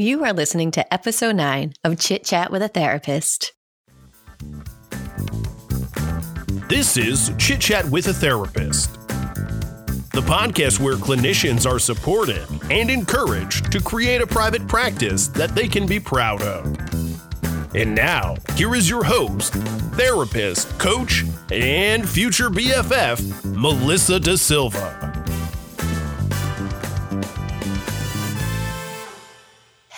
You are listening to episode 9 of Chit Chat with a Therapist. This is Chit Chat with a Therapist, the podcast where clinicians are supported and encouraged to create a private practice that they can be proud of. And now, here is your host, therapist, coach, and future BFF, Melissa Da Silva.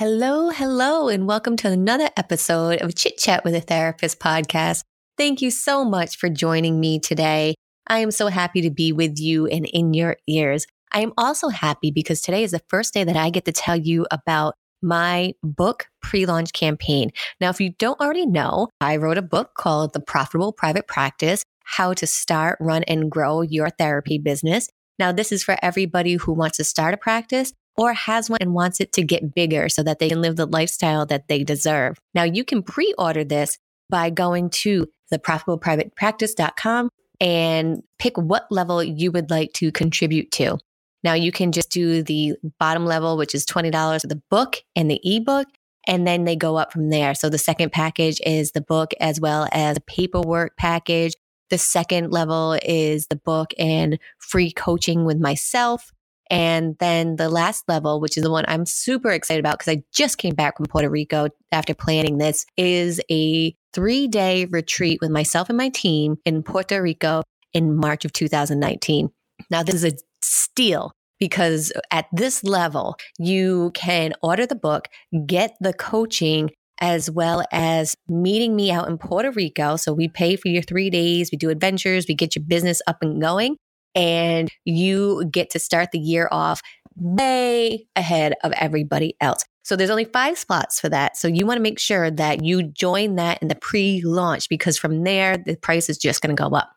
Hello, hello, and welcome to another episode of Chit Chat with a Therapist podcast. Thank you so much for joining me today. I am so happy to be with you and in your ears. I am also happy because today is the first day that I get to tell you about my book pre launch campaign. Now, if you don't already know, I wrote a book called The Profitable Private Practice How to Start, Run, and Grow Your Therapy Business. Now, this is for everybody who wants to start a practice or has one and wants it to get bigger so that they can live the lifestyle that they deserve. Now you can pre-order this by going to theprofitableprivatepractice.com and pick what level you would like to contribute to. Now you can just do the bottom level, which is $20 for the book and the ebook. And then they go up from there. So the second package is the book as well as a paperwork package. The second level is the book and free coaching with myself. And then the last level, which is the one I'm super excited about because I just came back from Puerto Rico after planning this, is a three day retreat with myself and my team in Puerto Rico in March of 2019. Now, this is a steal because at this level, you can order the book, get the coaching, as well as meeting me out in Puerto Rico. So we pay for your three days, we do adventures, we get your business up and going and you get to start the year off way ahead of everybody else. So there's only five spots for that. So you want to make sure that you join that in the pre-launch because from there the price is just going to go up.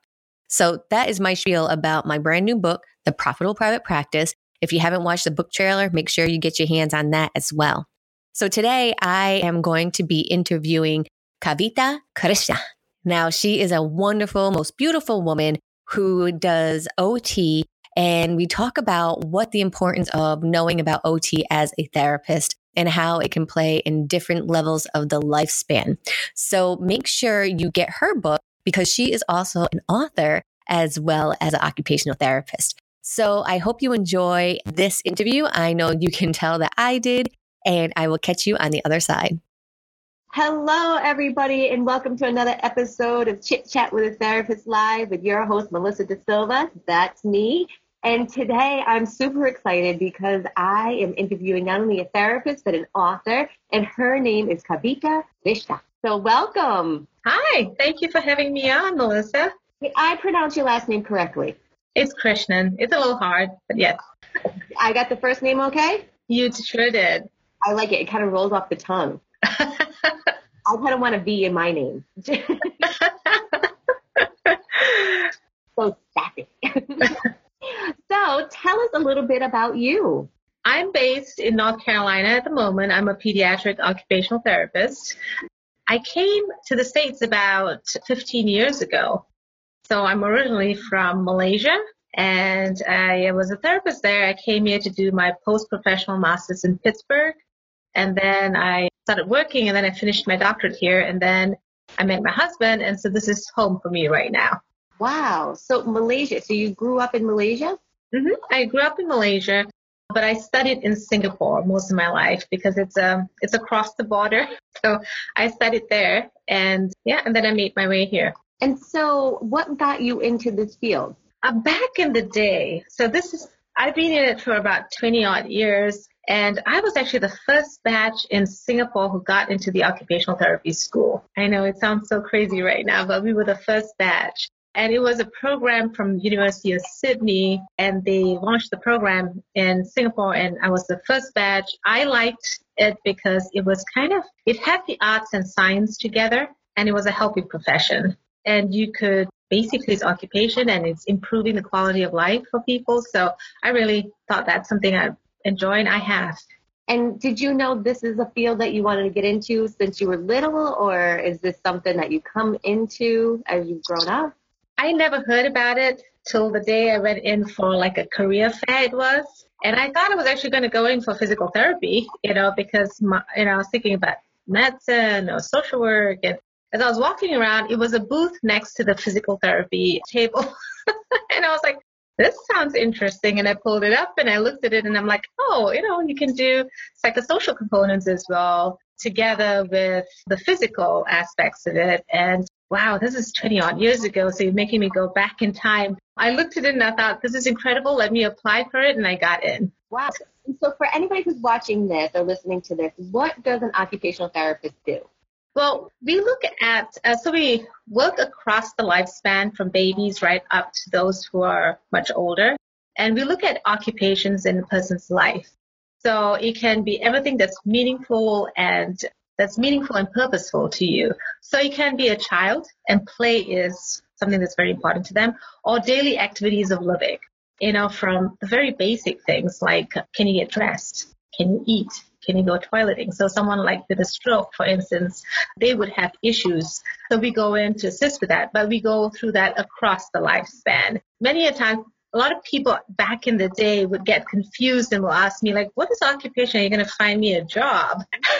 So that is my spiel about my brand new book, The Profitable Private Practice. If you haven't watched the book trailer, make sure you get your hands on that as well. So today I am going to be interviewing Kavitha Krishna. Now she is a wonderful, most beautiful woman who does OT. And we talk about what the importance of knowing about OT as a therapist and how it can play in different levels of the lifespan. So make sure you get her book because she is also an author as well as an occupational therapist. So I hope you enjoy this interview. I know you can tell that I did, and I will catch you on the other side. Hello, everybody, and welcome to another episode of Chit Chat with a Therapist Live with your host, Melissa Da Silva. That's me. And today I'm super excited because I am interviewing not only a therapist, but an author, and her name is Kavitha Krishna. So, welcome. Hi, thank you for having me on, Melissa. Did I pronounce your last name correctly? It's Krishnan. It's a little hard, but yes. I got the first name okay? You sure did. I like it. It kind of rolls off the tongue. I kind of want to be in my name. so sassy. so tell us a little bit about you. I'm based in North Carolina at the moment. I'm a pediatric occupational therapist. I came to the States about 15 years ago. So I'm originally from Malaysia and I was a therapist there. I came here to do my post professional master's in Pittsburgh. And then I started working and then I finished my doctorate here and then I met my husband and so this is home for me right now. Wow. So Malaysia. So you grew up in Malaysia? Mm-hmm. I grew up in Malaysia, but I studied in Singapore most of my life because it's um it's across the border. So I studied there and yeah, and then I made my way here. And so what got you into this field? Uh, back in the day, so this is I've been in it for about 20 odd years. And I was actually the first batch in Singapore who got into the occupational therapy school. I know it sounds so crazy right now, but we were the first batch. And it was a program from University of Sydney and they launched the program in Singapore and I was the first batch. I liked it because it was kind of, it had the arts and science together and it was a healthy profession. And you could basically it's occupation and it's improving the quality of life for people. So I really thought that's something I enjoy and I have. And did you know this is a field that you wanted to get into since you were little, or is this something that you come into as you've grown up? I never heard about it till the day I went in for like a career fair it was. And I thought I was actually going to go in for physical therapy, you know, because my, you know, I was thinking about medicine or social work. And as I was walking around, it was a booth next to the physical therapy table. and I was like, this sounds interesting. And I pulled it up and I looked at it and I'm like, oh, you know, you can do psychosocial components as well together with the physical aspects of it. And wow, this is 20 odd years ago. So you're making me go back in time. I looked at it and I thought, this is incredible. Let me apply for it. And I got in. Wow. So for anybody who's watching this or listening to this, what does an occupational therapist do? Well, we look at, uh, so we work across the lifespan from babies right up to those who are much older. And we look at occupations in a person's life. So it can be everything that's meaningful and that's meaningful and purposeful to you. So it can be a child and play is something that's very important to them or daily activities of living, you know, from the very basic things like can you get dressed? Can you eat? Can you go toileting? So someone like with a stroke, for instance, they would have issues. So we go in to assist with that, but we go through that across the lifespan. Many a time, a lot of people back in the day would get confused and will ask me like, what is occupation? Are you going to find me a job?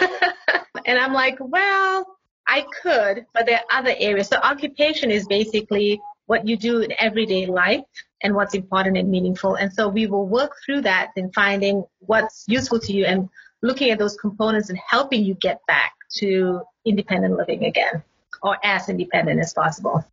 and I'm like, well, I could, but there are other areas. So occupation is basically what you do in everyday life and what's important and meaningful. And so we will work through that in finding what's useful to you and looking at those components and helping you get back to independent living again or as independent as possible.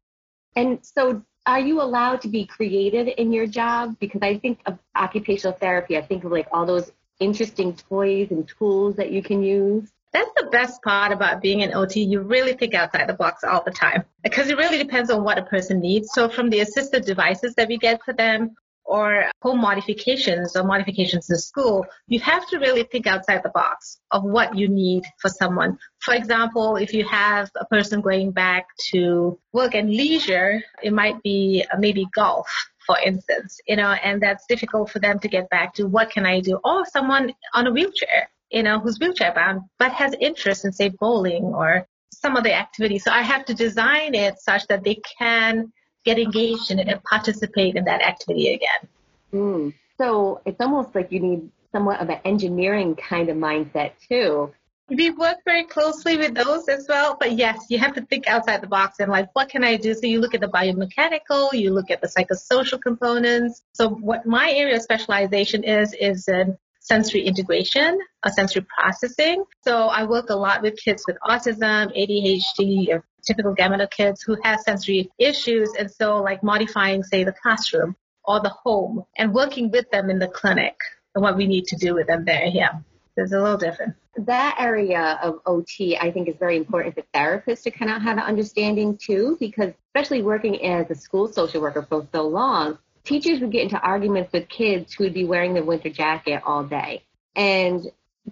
And so are you allowed to be creative in your job? Because I think of occupational therapy, I think of like all those interesting toys and tools that you can use. That's the best part about being an OT. You really think outside the box all the time because it really depends on what a person needs. So from the assistive devices that we get for them or home modifications or modifications in school, you have to really think outside the box of what you need for someone. For example, if you have a person going back to work and leisure, it might be uh, maybe golf for instance, you know, and that's difficult for them to get back to what can I do? Or someone on a wheelchair, you know, who's wheelchair bound, but has interest in say bowling or some other activity. So I have to design it such that they can get engaged in it and participate in that activity again. Mm. So it's almost like you need somewhat of an engineering kind of mindset too. We work very closely with those as well, but yes, you have to think outside the box and like, what can I do? So you look at the biomechanical, you look at the psychosocial components. So what my area of specialization is, is in sensory integration, a sensory processing. So I work a lot with kids with autism, ADHD, or typical gamma kids who have sensory issues. And so like modifying, say, the classroom or the home and working with them in the clinic and what we need to do with them there. Yeah. It's a little different. That area of OT, I think, is very important for therapists to kind of have an understanding too, because especially working as a school social worker for so long, teachers would get into arguments with kids who would be wearing the winter jacket all day. And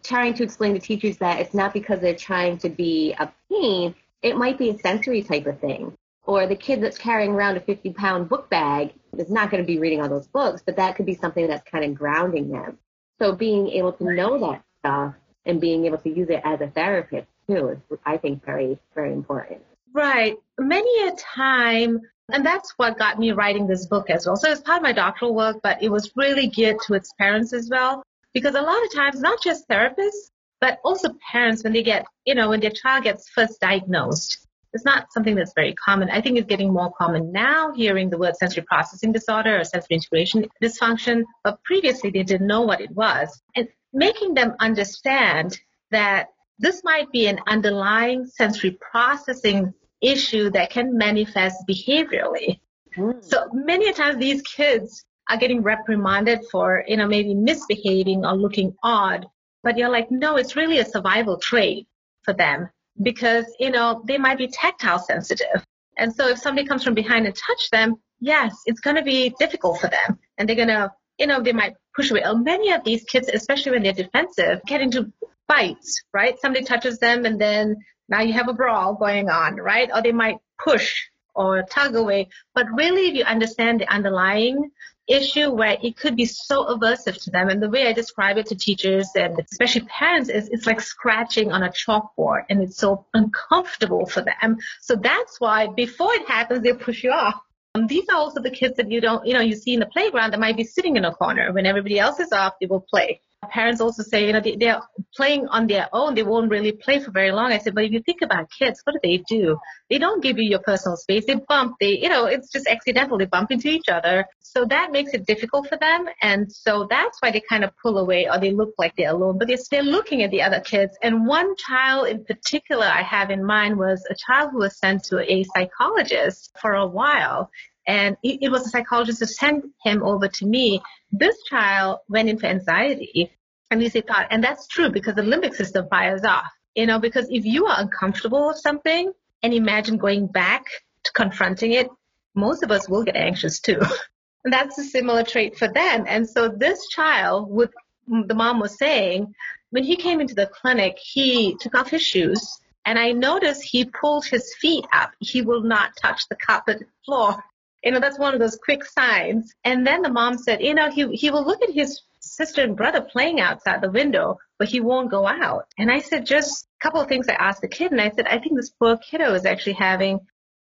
trying to explain to teachers that it's not because they're trying to be a pain, it might be a sensory type of thing. Or the kid that's carrying around a 50 pound book bag is not going to be reading all those books, but that could be something that's kind of grounding them. So being able to know that stuff and being able to use it as a therapist too is, I think, very, very important. Right. Many a time, and that's what got me writing this book as well. So it's part of my doctoral work, but it was really geared to its parents as well. Because a lot of times, not just therapists, but also parents, when they get, you know, when their child gets first diagnosed, it's not something that's very common. I think it's getting more common now hearing the word sensory processing disorder or sensory integration dysfunction, but previously they didn't know what it was. And making them understand that this might be an underlying sensory processing issue that can manifest behaviorally. Mm. So many times these kids are getting reprimanded for, you know, maybe misbehaving or looking odd. But you're like, no, it's really a survival trait for them because, you know, they might be tactile sensitive. And so if somebody comes from behind and touch them, yes, it's going to be difficult for them. And they're going to, you know, they might push away. Many of these kids, especially when they're defensive, get into fights, right? Somebody touches them and then now you have a brawl going on, right? Or they might push or tug away. But really, if you understand the underlying issue where it could be so aversive to them. And the way I describe it to teachers and especially parents is it's like scratching on a chalkboard and it's so uncomfortable for them. So that's why before it happens, they push you off. Um, these are also the kids that you don't, you know, you see in the playground that might be sitting in a corner. When everybody else is off, they will play. Parents also say, you know, they, they're playing on their own. They won't really play for very long. I said, but if you think about kids, what do they do? They don't give you your personal space. They bump. They, you know, it's just accidental. They bump into each other. So that makes it difficult for them. And so that's why they kind of pull away or they look like they're alone, but they're still looking at the other kids. And one child in particular I have in mind was a child who was sent to a psychologist for a while and it, was a psychologist who sent him over to me. This child went into anxiety and we say thought, and that's true because the limbic system fires off. You know, because if you are uncomfortable with something and imagine going back to confronting it, most of us will get anxious too. and that's a similar trait for them. And so this child, with the mom was saying, when he came into the clinic, he took off his shoes and I noticed he pulled his feet up. He will not touch the carpet floor you know, that's one of those quick signs. And then the mom said, you know, he, he will look at his sister and brother playing outside the window, but he won't go out. And I said, just a couple of things I asked the kid. And I said, I think this poor kiddo is actually having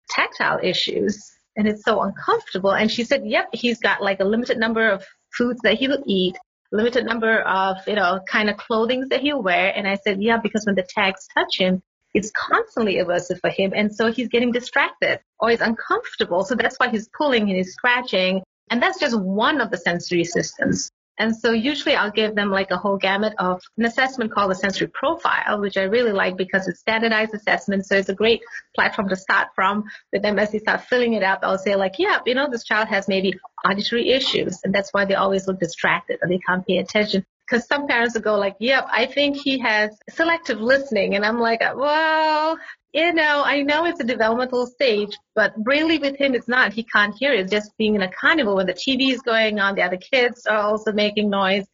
tactile issues and it's so uncomfortable. And she said, yep, he's got like a limited number of foods that he will eat, limited number of, you know, kind of clothing that he'll wear. And I said, yeah, because when the tags touch him, it's constantly aversive for him. And so he's getting distracted or he's uncomfortable. So that's why he's pulling and he's scratching. And that's just one of the sensory systems. And so usually I'll give them like a whole gamut of an assessment called the sensory profile, which I really like because it's standardized assessment. So it's a great platform to start from. But then as they start filling it up, I'll say like, yeah, you know, this child has maybe auditory issues and that's why they always look distracted or they can't pay attention because some parents will go like, yep, I think he has selective listening. And I'm like, well, you know, I know it's a developmental stage, but really with him, it's not. He can't hear it. It's just being in a carnival when the TV is going on, the other kids are also making noise,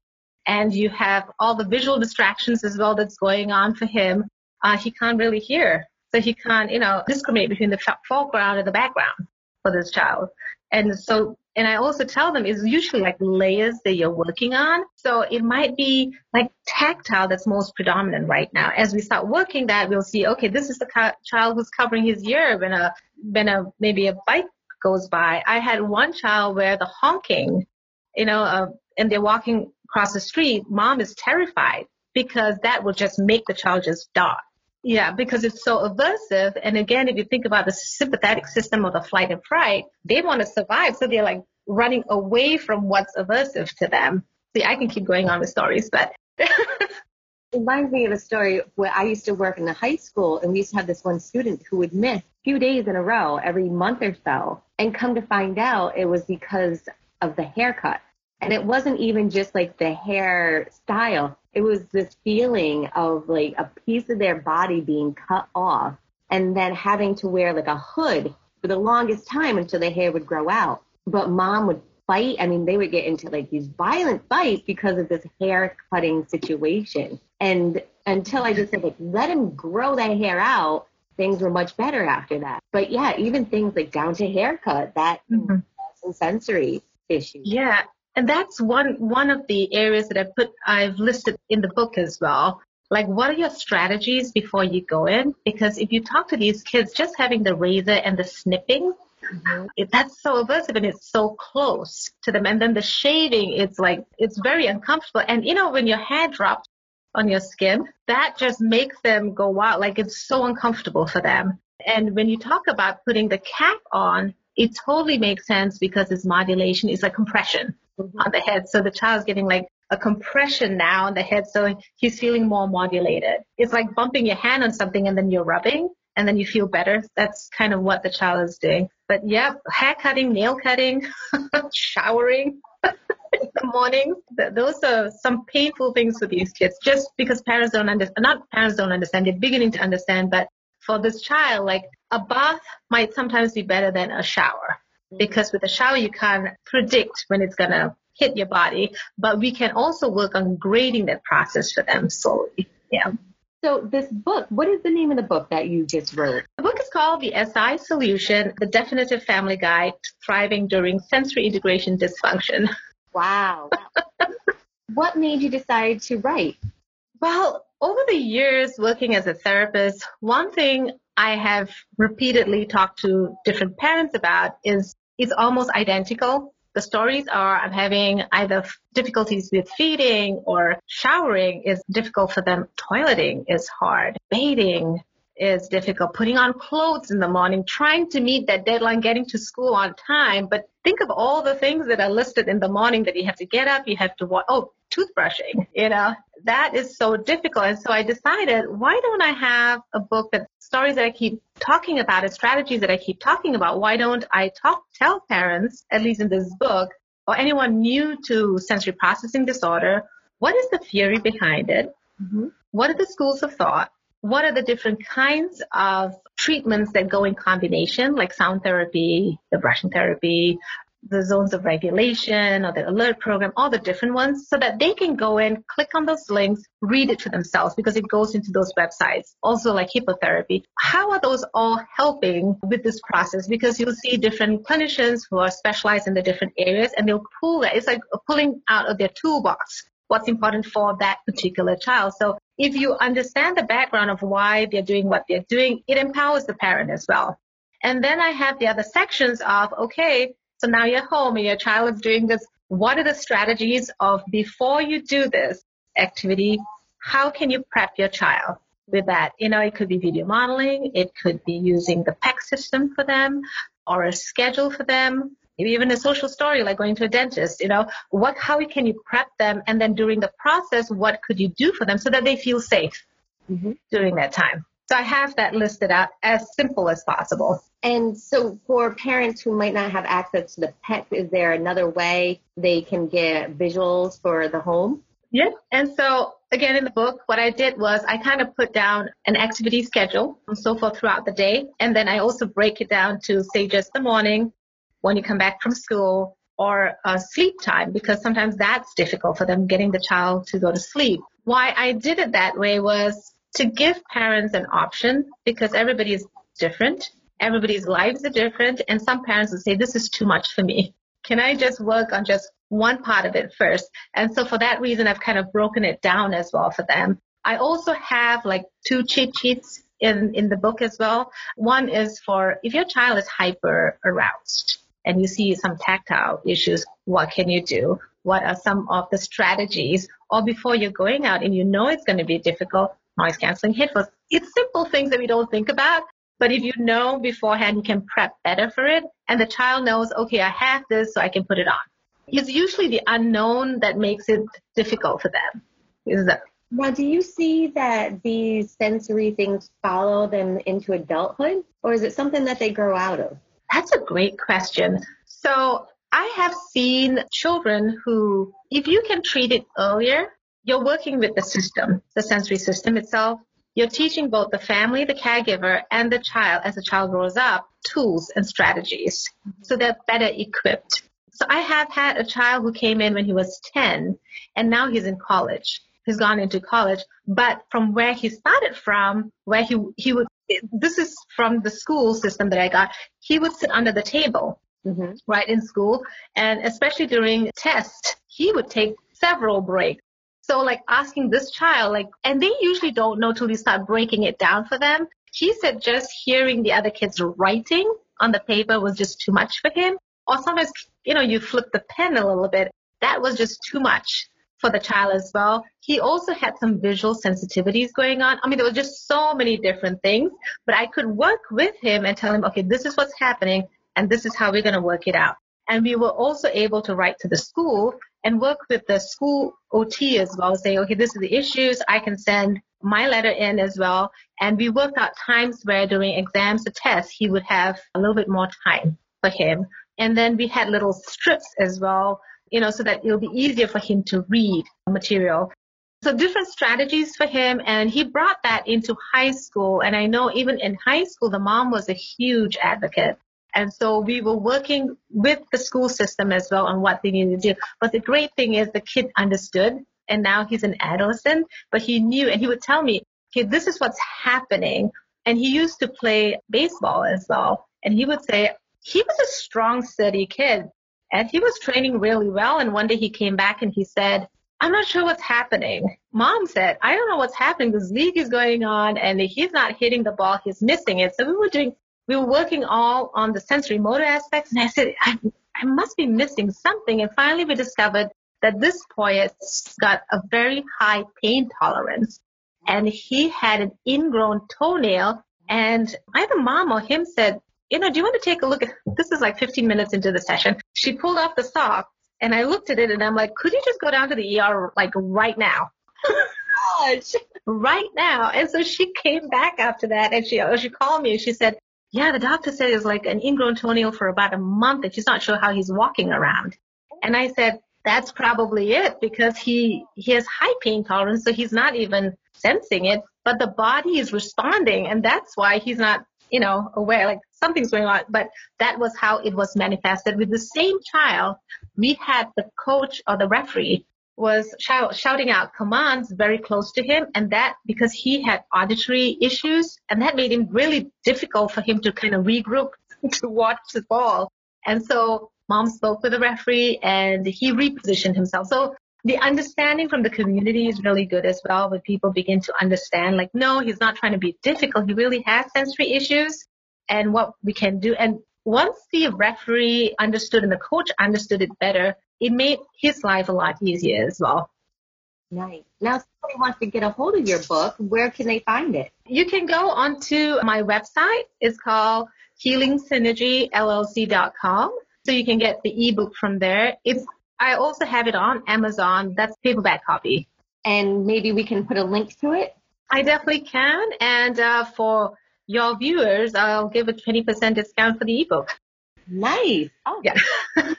and you have all the visual distractions as well that's going on for him. Uh, he can't really hear. So he can't, you know, discriminate between the foreground and the background for this child. And so and I also tell them it's usually like layers that you're working on. So it might be like tactile that's most predominant right now. As we start working that, we'll see, okay, this is the ca- child who's covering his ear when a, when a, maybe a bike goes by. I had one child where the honking, you know, uh, and they're walking across the street, mom is terrified because that will just make the child just dart. Yeah, because it's so aversive. And again, if you think about the sympathetic system of the flight and fright, they want to survive. So they're like running away from what's aversive to them. See, I can keep going on with stories, but. it reminds me of a story where I used to work in the high school and we used to have this one student who would miss a few days in a row every month or so. And come to find out it was because of the haircut. And it wasn't even just like the hair style. It was this feeling of like a piece of their body being cut off and then having to wear like a hood for the longest time until the hair would grow out. But mom would fight. I mean, they would get into like these violent fights because of this hair cutting situation. And until I just said like, let him grow that hair out, things were much better after that. But yeah, even things like down to haircut, that mm-hmm. sensory issue. Yeah. And that's one one of the areas that I put I've listed in the book as well. Like what are your strategies before you go in? Because if you talk to these kids, just having the razor and the snipping, mm-hmm. it, that's so aversive and it's so close to them. And then the shaving, it's like it's very uncomfortable. And you know when your hair drops on your skin, that just makes them go wild. Like it's so uncomfortable for them. And when you talk about putting the cap on, it totally makes sense because it's modulation. It's like compression. On the head. So the child's getting like a compression now on the head. So he's feeling more modulated. It's like bumping your hand on something and then you're rubbing and then you feel better. That's kind of what the child is doing. But yeah, hair cutting, nail cutting, showering in the morning. Those are some painful things for these kids just because parents don't understand, not parents don't understand, they're beginning to understand, but for this child, like a bath might sometimes be better than a shower Mm-hmm. because with a shower you can't predict when it's gonna hit your body, but we can also work on grading that process for them slowly. Yeah. So this book, what is the name of the book that you just wrote? The book is called The SI Solution, The Definitive Family Guide to Thriving During Sensory Integration Dysfunction. Wow. what made you decide to write? Well, over the years working as a therapist, one thing I have repeatedly talked to different parents about is it's almost identical. The stories are I'm having either difficulties with feeding or showering is difficult for them. Toileting is hard. Bathing is difficult. Putting on clothes in the morning, trying to meet that deadline, getting to school on time. But think of all the things that are listed in the morning that you have to get up, you have to watch. Oh, toothbrushing, you know, that is so difficult. And so I decided, why don't I have a book that stories that I keep talking about and strategies that I keep talking about? Why don't I talk, tell parents, at least in this book, or anyone new to sensory processing disorder, what is the theory behind it? Mm-hmm. What are the schools of thought? what are the different kinds of treatments that go in combination, like sound therapy, the brushing therapy, the zones of regulation or the alert program, all the different ones, so that they can go in, click on those links, read it for themselves because it goes into those websites. Also like hippotherapy. How are those all helping with this process? Because you'll see different clinicians who are specialized in the different areas and they'll pull that. It's like pulling out of their toolbox what's important for that particular child. So if you understand the background of why they're doing what they're doing, it empowers the parent as well. And then I have the other sections of, okay, so now you're home and your child is doing this. What are the strategies of before you do this activity? How can you prep your child with that? You know, it could be video modeling. It could be using the PEC system for them or a schedule for them maybe even a social story like going to a dentist you know what how can you prep them and then during the process what could you do for them so that they feel safe mm-hmm. during that time so i have that listed out as simple as possible and so for parents who might not have access to the PEC is there another way they can get visuals for the home Yes. and so again in the book what i did was i kind of put down an activity schedule and so forth throughout the day and then i also break it down to say just the morning when you come back from school or uh, sleep time because sometimes that's difficult for them getting the child to go to sleep. Why I did it that way was to give parents an option because everybody is different. Everybody's lives are different. And some parents will say, this is too much for me. Can I just work on just one part of it first? And so for that reason, I've kind of broken it down as well for them. I also have like two cheat sheets in, in the book as well. One is for if your child is hyper aroused and you see some tactile issues, what can you do? What are some of the strategies? Or before you're going out and you know it's going to be difficult, noise canceling headphones. It's simple things that we don't think about. But if you know beforehand, you can prep better for it. And the child knows, okay, I have this, so I can put it on. It's usually the unknown that makes it difficult for them. Is that now, do you see that these sensory things follow them into adulthood, or is it something that they grow out of? That's a great question. So I have seen children who, if you can treat it earlier, you're working with the system, the sensory system itself. You're teaching both the family, the caregiver, and the child as the child grows up tools and strategies so they're better equipped. So I have had a child who came in when he was 10 and now he's in college. He's gone into college, but from where he started from, where he, he would this is from the school system that I got. He would sit under the table, mm-hmm. right, in school. And especially during tests, he would take several breaks. So like asking this child, like, and they usually don't know till you start breaking it down for them. He said just hearing the other kids writing on the paper was just too much for him. Or sometimes, you know, you flip the pen a little bit. That was just too much for the child as well. He also had some visual sensitivities going on. I mean, there was just so many different things, but I could work with him and tell him, okay, this is what's happening and this is how we're going to work it out. And we were also able to write to the school and work with the school OT as well, say, okay, this is the issues. I can send my letter in as well. And we worked out times where during exams or tests, he would have a little bit more time for him. And then we had little strips as well you know, so that it'll be easier for him to read material. So different strategies for him. And he brought that into high school. And I know even in high school, the mom was a huge advocate. And so we were working with the school system as well on what they needed to do. But the great thing is the kid understood and now he's an adolescent, but he knew and he would tell me, okay, this is what's happening. And he used to play baseball as well. And he would say, he was a strong, steady kid, and he was training really well. And one day he came back and he said, I'm not sure what's happening. Mom said, I don't know what's happening. This league is going on and he's not hitting the ball. He's missing it. So we were doing we were working all on the sensory motor aspects. And I said, I, I must be missing something. And finally we discovered that this boy has got a very high pain tolerance and he had an ingrown toenail and either mom or him said, you know, do you want to take a look at, this is like 15 minutes into the session. She pulled off the sock and I looked at it and I'm like, could you just go down to the ER like right now? Right now. And so she came back after that and she, she called me and she said, yeah, the doctor said it's like an ingrown toenail for about a month and she's not sure how he's walking around. And I said, that's probably it because he, he has high pain tolerance. So he's not even sensing it, but the body is responding. And that's why he's not, you know, aware, like something's going on. But that was how it was manifested with the same child. We had the coach or the referee was shout, shouting out commands very close to him and that because he had auditory issues and that made him really difficult for him to kind of regroup to watch the ball. And so mom spoke with the referee and he repositioned himself. So the understanding from the community is really good as well when people begin to understand like, no, he's not trying to be difficult. He really has sensory issues and what we can do. And once the referee understood and the coach understood it better, it made his life a lot easier as well. Nice. Now, if somebody wants to get a hold of your book, where can they find it? You can go onto my website. It's called healingsynergyllc.com. So you can get the ebook from there. It's I also have it on Amazon. That's paperback copy. And maybe we can put a link to it. I definitely can. And uh, for your viewers, I'll give a 20% discount for the ebook. Nice. Oh, yeah.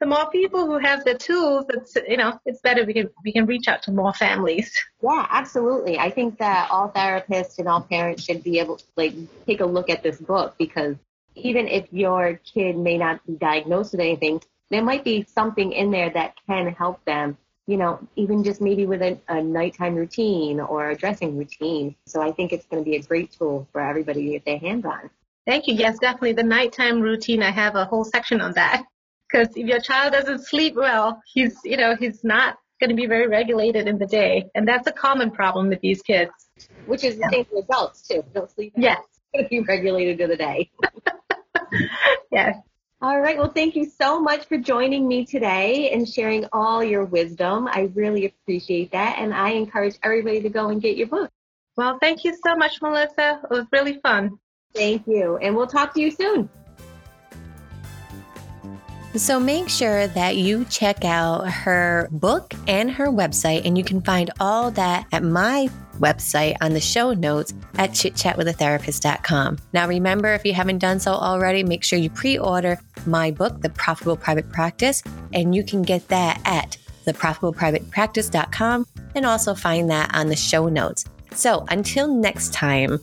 the more people who have the tools, it's you know, it's better. We can we can reach out to more families. Yeah, absolutely. I think that all therapists and all parents should be able to like take a look at this book because even if your kid may not be diagnosed with anything, there might be something in there that can help them. You know, even just maybe with a, a nighttime routine or a dressing routine. So I think it's going to be a great tool for everybody to get their hands on. Thank you. Yes, definitely. The nighttime routine, I have a whole section on that. Because if your child doesn't sleep well, he's, you know, he's not going to be very regulated in the day. And that's a common problem with these kids. Which is the same for adults too. Don't sleep. Yes. Be regulated to the day. yes. All right. Well, thank you so much for joining me today and sharing all your wisdom. I really appreciate that. And I encourage everybody to go and get your book. Well, thank you so much, Melissa. It was really fun. Thank you. And we'll talk to you soon. So make sure that you check out her book and her website, and you can find all that at my website on the show notes at chitchatwithatherapist.com. Now, remember, if you haven't done so already, make sure you pre order my book, The Profitable Private Practice, and you can get that at theprofitableprivatepractice.com and also find that on the show notes. So until next time,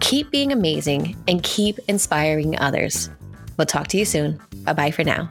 keep being amazing and keep inspiring others. We'll talk to you soon. Bye bye for now.